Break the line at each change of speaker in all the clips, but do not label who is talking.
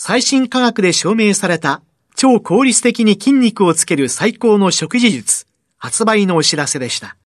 最新科学で証明された超効率的に筋肉をつける最高の食事術、発売のお知らせでした。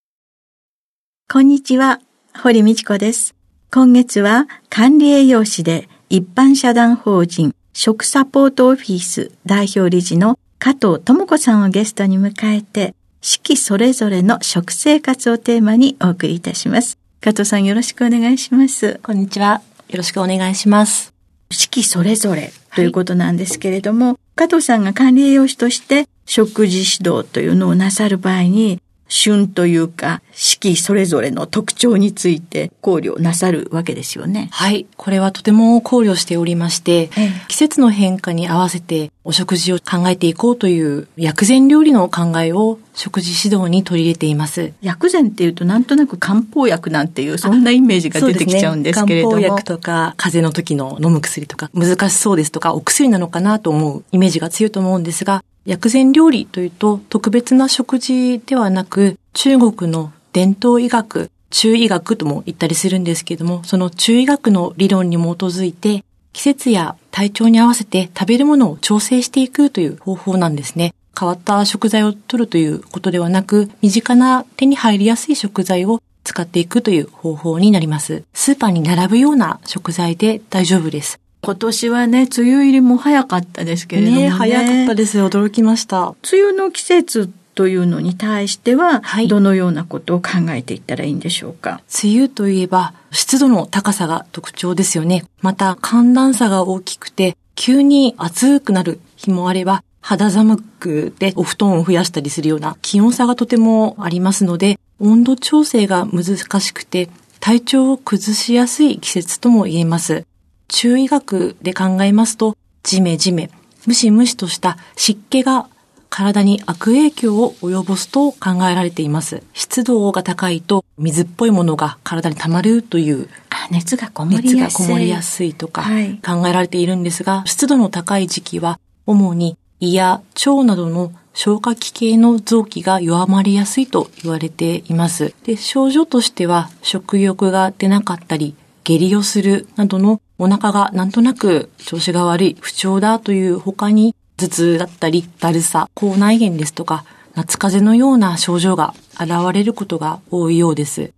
こんにちは、堀道子です。今月は管理栄養士で一般社団法人食サポートオフィス代表理事の加藤智子さんをゲストに迎えて、四季それぞれの食生活をテーマにお送りいたします。加藤さんよろしくお願いします。
こんにちは。よろしくお願いします。
四季それぞれということなんですけれども、はい、加藤さんが管理栄養士として食事指導というのをなさる場合に、旬というか、四季それぞれの特徴について考慮なさるわけですよね。
はい。これはとても考慮しておりまして、ええ、季節の変化に合わせてお食事を考えていこうという薬膳料理の考えを食事指導に取り入れています。
薬膳っていうとなんとなく漢方薬なんていうそんなイメージが出てきちゃうんですけれども。
ね、漢方薬とか風邪の時の飲む薬とか難しそうですとかお薬なのかなと思うイメージが強いと思うんですが、薬膳料理というと特別な食事ではなく中国の伝統医学、中医学とも言ったりするんですけども、その中医学の理論に基づいて季節や体調に合わせて食べるものを調整していくという方法なんですね。変わった食材を取るということではなく、身近な手に入りやすい食材を使っていくという方法になります。スーパーに並ぶような食材で大丈夫です。
今年はね、梅雨入りも早かったですけれどもね。ね
早かったです。驚きました。
梅雨の季節というのに対しては、はい、どのようなことを考えていったらいいんでしょうか？
梅雨といえば、湿度の高さが特徴ですよね。また、寒暖差が大きくて、急に暑くなる日もあれば、肌寒くでお布団を増やしたりするような気温差がとてもありますので、温度調整が難しくて、体調を崩しやすい季節とも言えます。中医学で考えますと、じめじめ、ムシムシとした湿気が体に悪影響を及ぼすと考えられています。湿度が高いと水っぽいものが体に溜まるという
熱がこもりやすい。
熱がこもりやすいとか考えられているんですが、はい、湿度の高い時期は主に胃や腸などの消化器系の臓器が弱まりやすいと言われています。で、症状としては食欲が出なかったり、下痢をするなどのお腹がなんとなく調子が悪い不調だという他に頭痛だったり、だるさ、口内炎ですとか、夏風邪のような症状が現れることが多いようです。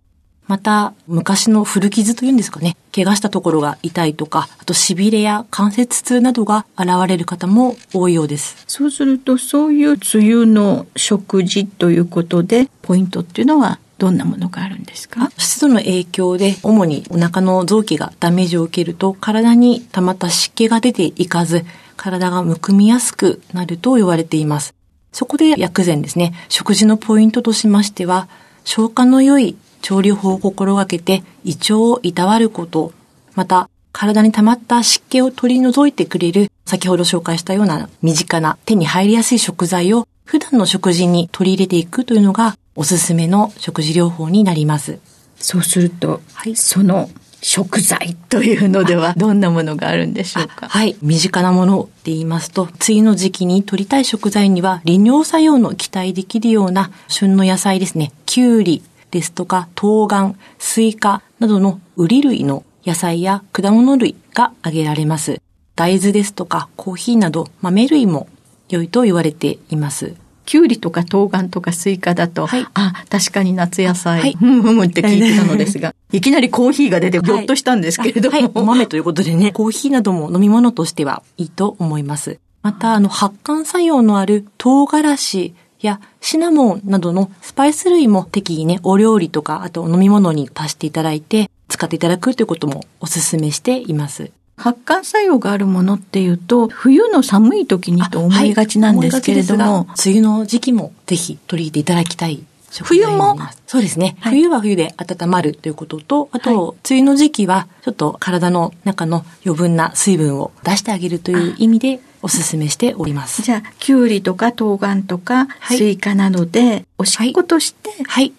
また、昔の古傷というんですかね、怪我したところが痛いとか、あと痺れや関節痛などが現れる方も多いようです。
そうすると、そういう梅雨の食事ということで、ポイントっていうのはどんなものがあるんですか？
湿度の影響で主にお腹の臓器がダメージを受けると体に溜まった湿気が出ていかず体がむくみやすくなると言われています。そこで薬膳ですね、食事のポイントとしましては消化の良い調理法を心がけて胃腸をいたわること、また体に溜まった湿気を取り除いてくれる先ほど紹介したような身近な手に入りやすい食材を普段の食事に取り入れていくというのがおすすめの食事療法になります。
そうすると、はい、その食材というのではどんなものがあるんでしょうか？
はい。身近なものって言いますと、梅雨の時期に取りたい食材には利尿作用の期待できるような旬の野菜ですね。きゅうりですとか、冬瓜、スイカなどのウリ類の野菜や果物類が挙げられます。大豆ですとかコーヒーなど豆類も良いと言われています。
きゅうりとか冬瓜とかスイカだと、はい、あ、確かに夏野菜、はい、ふむふむって聞いてたのですが、いきなりコーヒーが出てぎょっとしたんですけれども、はい、
お豆ということでね、コーヒーなども飲み物としてはいいと思います。また、あの、発汗作用のある唐辛子やシナモンなどのスパイス類も適宜ね、お料理とか、あと飲み物に足していただいて、使っていただくということもお勧めしています。
発汗作用があるものっていうと、冬の寒い時にと思いがちなんですけれども、はい、
梅雨の時期もぜひ取り入れていただきたい
冬も？
そうですね、はい、冬は冬で温まるということと、あと、はい、梅雨の時期は、ちょっと体の中の余分な水分を出してあげるという意味で、お勧めしております。
じゃあ、きゅうりとか冬瓜とか、スイカなどで、おしっことして、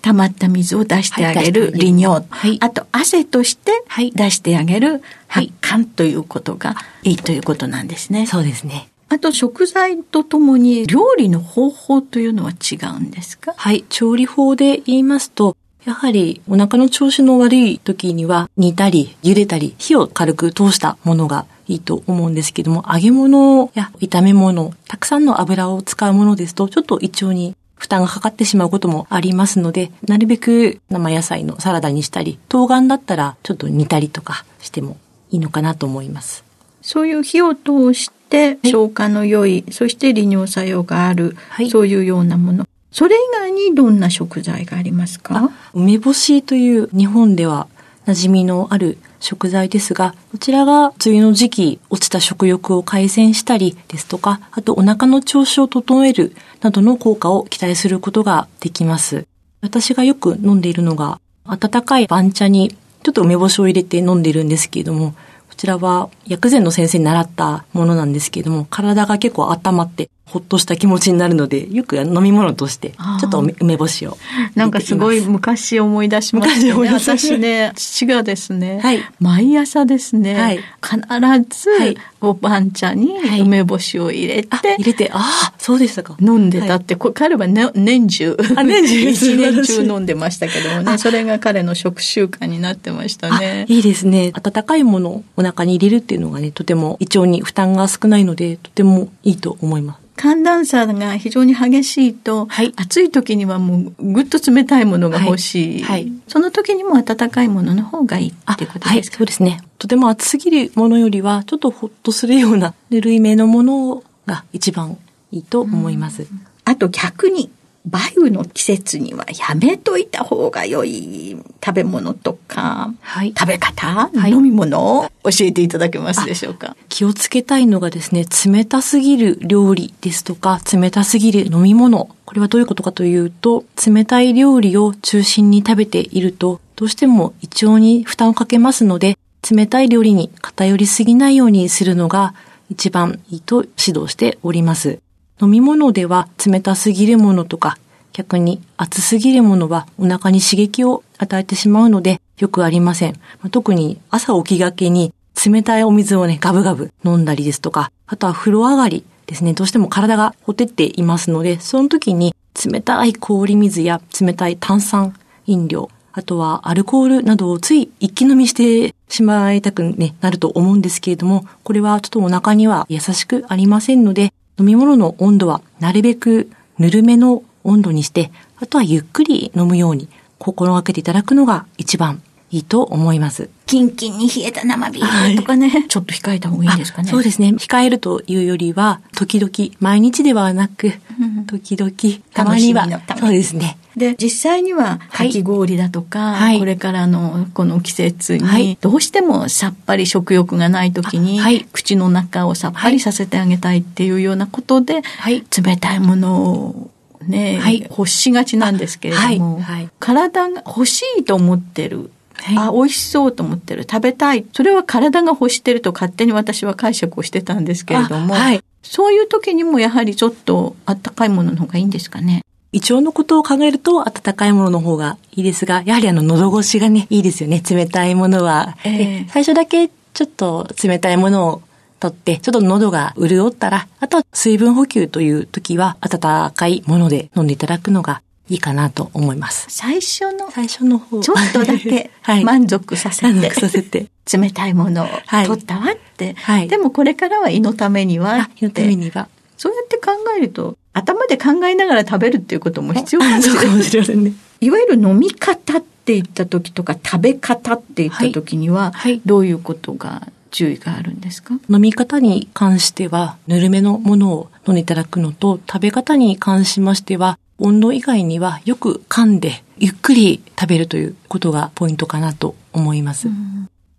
溜まった水を出してあげる利尿。はい、あと、汗として出してあげる発汗ということがいいということなんですね。
そうですね。
あと食材とともに料理の方法というのは違うんですか？
はい。調理法で言いますと、やはりお腹の調子の悪い時には煮たり茹でたり火を軽く通したものがいいと思うんですけども、揚げ物や炒め物、たくさんの油を使うものですと、ちょっと胃腸に負担がかかってしまうこともありますので、なるべく生野菜のサラダにしたり、冬瓜だったらちょっと煮たりとかしてもいいのかなと思います。
そういう火を通して消化の良い、はい、そして利尿作用がある、はい、そういうようなもの。それ以外にどんな食材がありますか？
梅干しという日本では馴染みのある食材ですが、こちらが梅雨の時期落ちた食欲を改善したりですとか、あとお腹の調子を整えるなどの効果を期待することができます。私がよく飲んでいるのが、温かい番茶にちょっと梅干しを入れて飲んでいるんですけれども、こちらは薬膳の先生に習ったものなんですけれども、体が結構温まってほっとした気持ちになるので、よく飲み物として、ちょっと梅干しを。
なんかすごい昔思い出しましたね。私ね、父がですね、はい、毎朝ですね、はい、必ずおばん茶に梅干しを入れて、
入れて、ああ、そうでしたか。
飲んでたって、こ彼は、ね、年中、
あ年中、
一年中 飲んでましたけどもね、それが彼の食習慣になってましたね。
いいですね。温かいものをお腹に入れるっていうのがね、とても胃腸に負担が少ないので、とてもいいと思います。
寒暖差が非常に激しいと、はい、暑い時にはもうぐっと冷たいものが欲しい、はい。はい、その時にも温かいものの方がいいっていうことですか、
そうですね。とても暑すぎるものよりは、ちょっとほっとするようなぬるいめのものが一番いいと思います。
あと逆に、梅雨の季節にはやめといた方が良い食べ物とか、はい、食べ方、はい、飲み物を教えていただけますでしょうか？
気をつけたいのがですね、冷たすぎる料理ですとか、冷たすぎる飲み物。これはどういうことかというと、冷たい料理を中心に食べていると、どうしても胃腸に負担をかけますので、冷たい料理に偏りすぎないようにするのが一番いいと指導しております。飲み物では冷たすぎるものとか、逆に熱すぎるものはお腹に刺激を与えてしまうのでよくありません。特に朝起きがけに冷たいお水をね、ガブガブ飲んだりですとか、あとは風呂上がりですね、どうしても体がほてっていますので、その時に冷たい氷水や冷たい炭酸飲料、あとはアルコールなどをつい一気飲みしてしまいたく、ね、なると思うんですけれども、これはちょっとお腹には優しくありませんので、飲み物の温度はなるべくぬるめの温度にして、あとはゆっくり飲むように心がけていただくのが一番いいと思います。
キンキンに冷えた生ビールとかね、はい、ちょっと控えた方がいいんですかね。
そうですね。控えるというよりは、時々、毎日ではなく、時々、たまには、そうですね。
で、実際には、かき氷だとか、はい、これからのこの季節に、どうしてもさっぱり食欲がない時に、はい、口の中をさっぱりさせてあげたいっていうようなことで、冷たいものをね、はい、欲しがちなんですけれども、はいはい、体が欲しいと思ってるあ、美味しそうと思ってる。食べたい。それは体が欲してると勝手に私は解釈をしてたんですけれども、はい、そういう時にもやはりちょっとあったかいものの方がいいんですかね？
胃腸のことを考えると温かいものの方がいいですが、やはりあの喉越しがね、いいですよね。冷たいものは。えー、最初だけちょっと冷たいものをとって、ちょっと喉が潤ったら、あとは水分補給という時は、温かいもので飲んでいただくのがいいかなと思います。
最初の、
最初の方。
ちょっとだけ 満足させて、
はい、満足させて。
冷たいものを取ったわって、はい。でもこれからは胃のためには。
胃のためには。
そうやって考えると、頭で考えながら食べるっていうことも必要かもし
れない。ね、
いわゆる飲み方って言った時とか食べ方って言った時には、はいはい、どういうことが注意があるんですか？
飲み方に関しては、ぬるめのものを飲んでいただくのと、食べ方に関しましては、温度以外にはよく噛んで、ゆっくり食べるということがポイントかなと思います。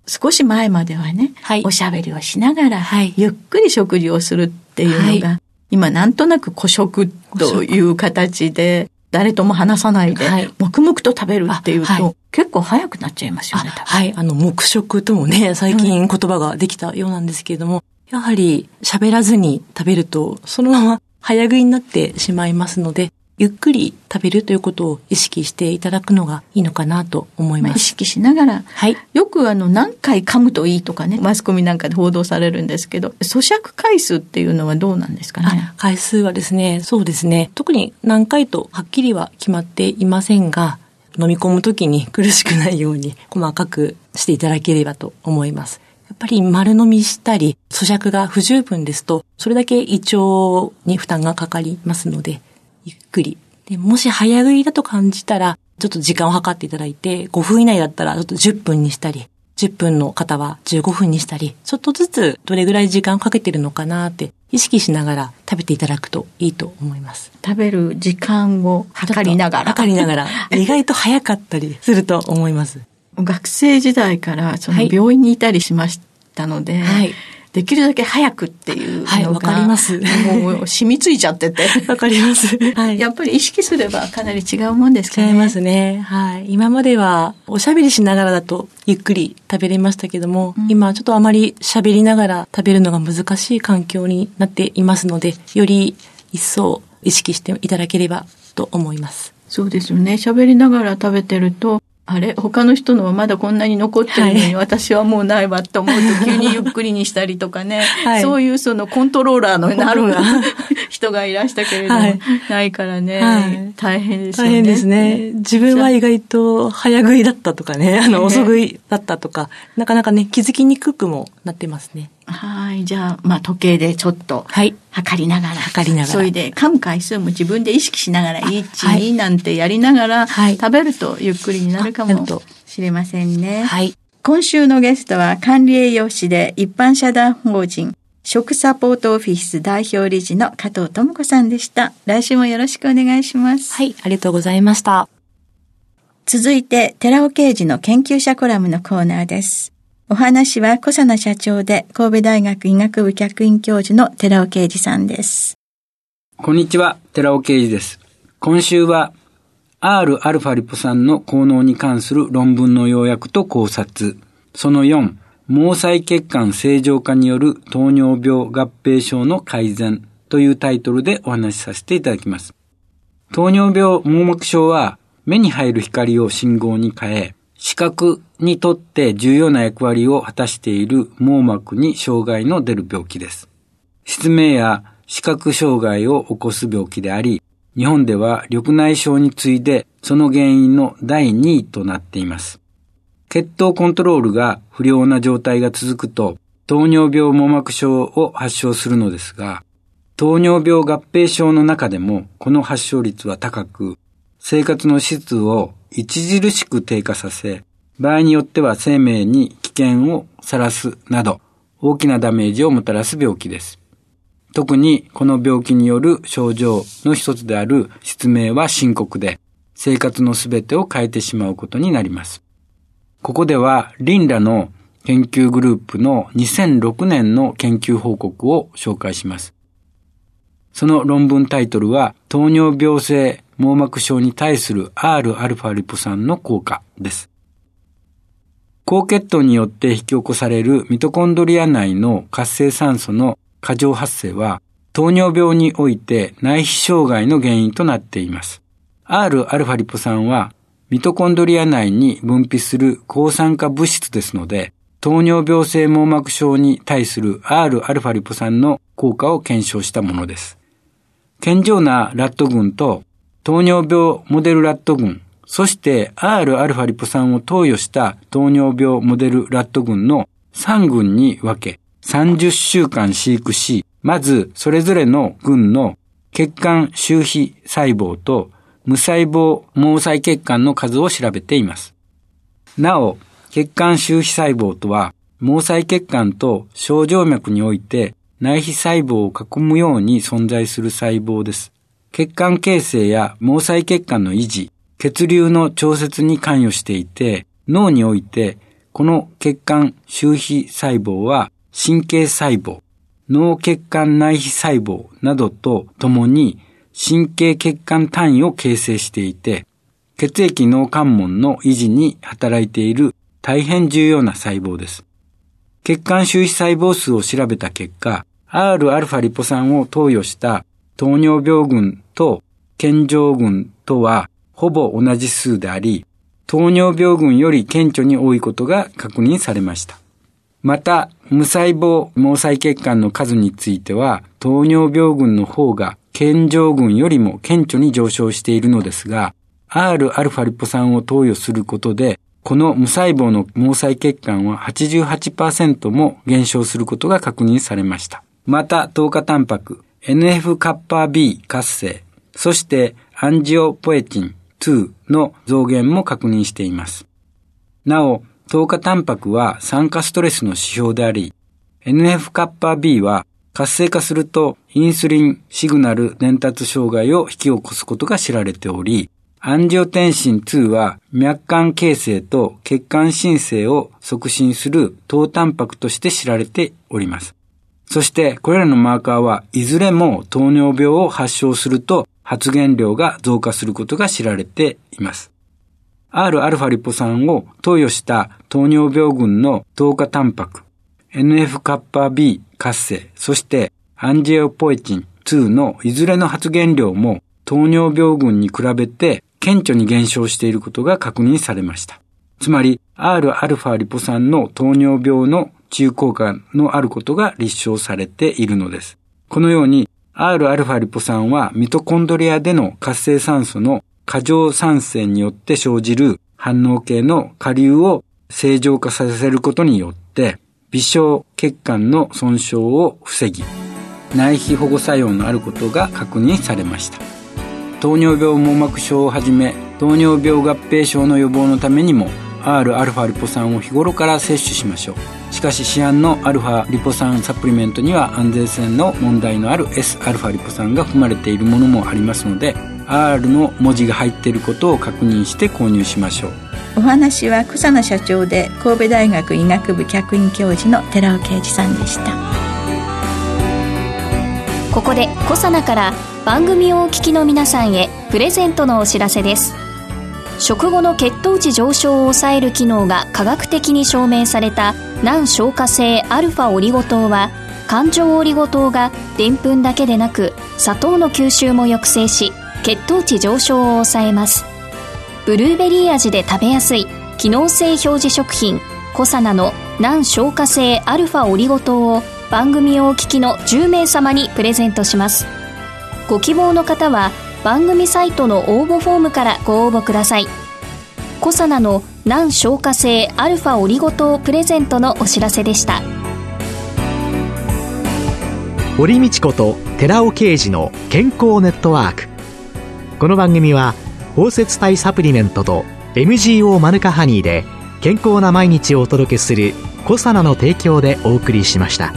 少し前まではね、はい、おしゃべりをしながら、はい、ゆっくり食事をするっていうのが、はい、今なんとなく孤食という形で、誰とも話さないで、黙々と食べるっていうと、はい、結構早くなっちゃいますよね。
はい、あの、黙食ともね、最近言葉ができたようなんですけれども、うん、やはり喋らずに食べると、そのまま早食いになってしまいますので、ゆっくり食べるということを意識していただくのがいいのかなと思います。まあ、
意識しながら、はい、よくあの何回噛むといいとかね、マスコミなんかで報道されるんですけど、咀嚼回数っていうのはどうなんですかね？
回数はですね、そうですね、特に何回とはっきりは決まっていませんが、飲み込むときに 苦しくないように細かくしていただければと思います。やっぱり丸飲みしたり、咀嚼が不十分ですと、それだけ胃腸に負担がかかりますので、ゆっくり。で、もし早食いだと感じたら、ちょっと時間を計っていただいて、5分以内だったらちょっと10分にしたり、10分の方は15分にしたり、ちょっとずつどれぐらい時間をかけてるのかなって意識しながら食べていただくといいと思います。
食べる時間を測りながら。
測りながら。意外と早かったりすると思います。
学生時代からその病院にいたりしましたので、はいできるだけ早くっていうのが、はい、わ
かります。
もう染みついちゃってて。
わかります。
はい。やっぱり意識すればかなり違うもんですか
ね。違いますね。はい。今まではおしゃべりしながらだとゆっくり食べれましたけども、うん、今ちょっとあまり喋りながら食べるのが難しい環境になっていますので、より一層意識していただければと思います。
そうですよね。喋りながら食べてると、あれ？他の人のはまだこんなに残ってるのに、はい、私はもうないわって思うと急にゆっくりにしたりとかね、はい、そういうそのコントローラーのな る人がいらしたけれども、はい、ないからね、大変ですね。
大変ですね。自分は意外と早食いだったとかね、あの遅食いだったとか、なかなかね、気づきにくくもなってますね。
はい。じゃあ、まあ、時計でちょっと、はい。測りながら。
測りながら。
それで、噛む回数も自分で意識しながら、1、2なんてやりながら、はい、食べるとゆっくりになるかもしれませんね。はい。今週のゲストは、管理栄養士で一般社団法人、食サポートオフィス代表理事の加藤智子さんでした。来週もよろしくお願いします。
はい。ありがとうございました。
続いて、寺尾刑事の研究者コラムのコーナーです。お話は小佐奈社長で神戸大学医学部客員教授の寺尾啓二さんです。
こんにちは、寺尾啓二です。今週は Rα リポ酸の効能に関する論文の要約と考察。その4、毛細血管正常化による糖尿病合併症の改善というタイトルでお話しさせていただきます。糖尿病網膜症は目に入る光を信号に変え、視覚にとって重要な役割を果たしている網膜に障害の出る病気です。失明や視覚障害を起こす病気であり、日本では緑内障に次いでその原因の第2位となっています。血糖コントロールが不良な状態が続くと糖尿病網膜症を発症するのですが、糖尿病合併症の中でもこの発症率は高く、生活の質を著しく低下させ、場合によっては生命に危険をさらすなど、大きなダメージをもたらす病気です。特にこの病気による症状の一つである失明は深刻で、生活のすべてを変えてしまうことになります。ここでは、リンラの研究グループの2006年の研究報告を紹介します。その論文タイトルは、糖尿病性網膜症に対する Rα リポ酸の効果です。高血糖によって引き起こされるミトコンドリア内の活性酸素の過剰発生は、糖尿病において内皮障害の原因となっています。Rα リポ酸は、ミトコンドリア内に分泌する抗酸化物質ですので、糖尿病性網膜症に対する Rα リポ酸の効果を検証したものです。健常なラット群と 糖尿病モデルラット群そして Rα リポ酸を投与した糖尿病モデルラット群の3群に分け30週間飼育し、まず、それぞれの群の血管周皮細胞と無細胞毛細血管の数を調べています。なお、血管周皮細胞とは、毛細血管と小静脈において内皮細胞を囲むように存在する細胞です。血管形成や毛細血管の維持、血流の調節に関与していて、脳において、この血管周皮細胞は神経細胞、脳血管内皮細胞などと共に神経血管単位を形成していて、血液脳関門の維持に働いている大変重要な細胞です。血管周皮細胞数を調べた結果、Rα リポ酸を投与した糖尿病群と健常群とはほぼ同じ数であり、糖尿病群より顕著に多いことが確認されました。また、無細胞毛細血管の数については、糖尿病群の方が健常群よりも顕著に上昇しているのですが、Rα リポ酸を投与することで、この無細胞の毛細血管は88%も減少することが確認されました。また、糖化タンパク、NF-κB 活性、そしてアンジオポエチン2の増減も確認しています。なお、糖化タンパクは酸化ストレスの指標であり、NF-κB は活性化するとインスリンシグナル伝達障害を引き起こすことが知られており、アンジオテンシン2は脈管形成と血管新生を促進する糖タンパクとして知られております。そしてこれらのマーカーはいずれも糖尿病を発症すると発現量が増加することが知られています。Rα リポ酸を投与した糖尿病群の糖化タンパク、NF カッパ B 活性、そしてアンジェオポエチン2のいずれの発現量も糖尿病群に比べて顕著に減少していることが確認されました。つまり Rα リポ酸の糖尿病の治癒効果のあることが立証されているのです。このように、Rα リポ酸はミトコンドリアでの活性酸素の過剰酸性によって生じる反応系の下流を正常化させることによって、微小血管の損傷を防ぎ、内皮保護作用のあることが確認されました。糖尿病網膜症をはじめ、糖尿病合併症の予防のためにも、Rα リポ酸を日頃から摂取しましょう。しかし市販の α リポ酸サプリメントには安全性の問題のある Sα リポ酸が含まれているものもありますので、R の文字が入っていることを確認して購入しましょう
お話は草野社長で神戸大学医学部客員教授の寺尾啓二さんでした
ここで小佐奈から番組をお聞きの皆さんへプレゼントのお知らせです 食後の血糖値上昇を抑える機能が科学的に証明された難消化性アルファオリゴ糖は環状オリゴ糖がでんぷんだけでなく砂糖の吸収も抑制し血糖値上昇を抑えます。ブルーベリー味で食べやすい機能性表示食品コサナの難消化性アルファオリゴ糖を番組をお聞きの10名様にプレゼントします。ご希望の方は番組サイトの応募フォームからご応募ください。コサナの難消化性アルファオリゴ糖プレゼントのお知らせでした。
堀道子と寺尾啓二の健康ネットワーク。この番組は包摂体サプリメントと MGO マヌカハニーで健康な毎日をお届けするコサナの提供でお送りしました。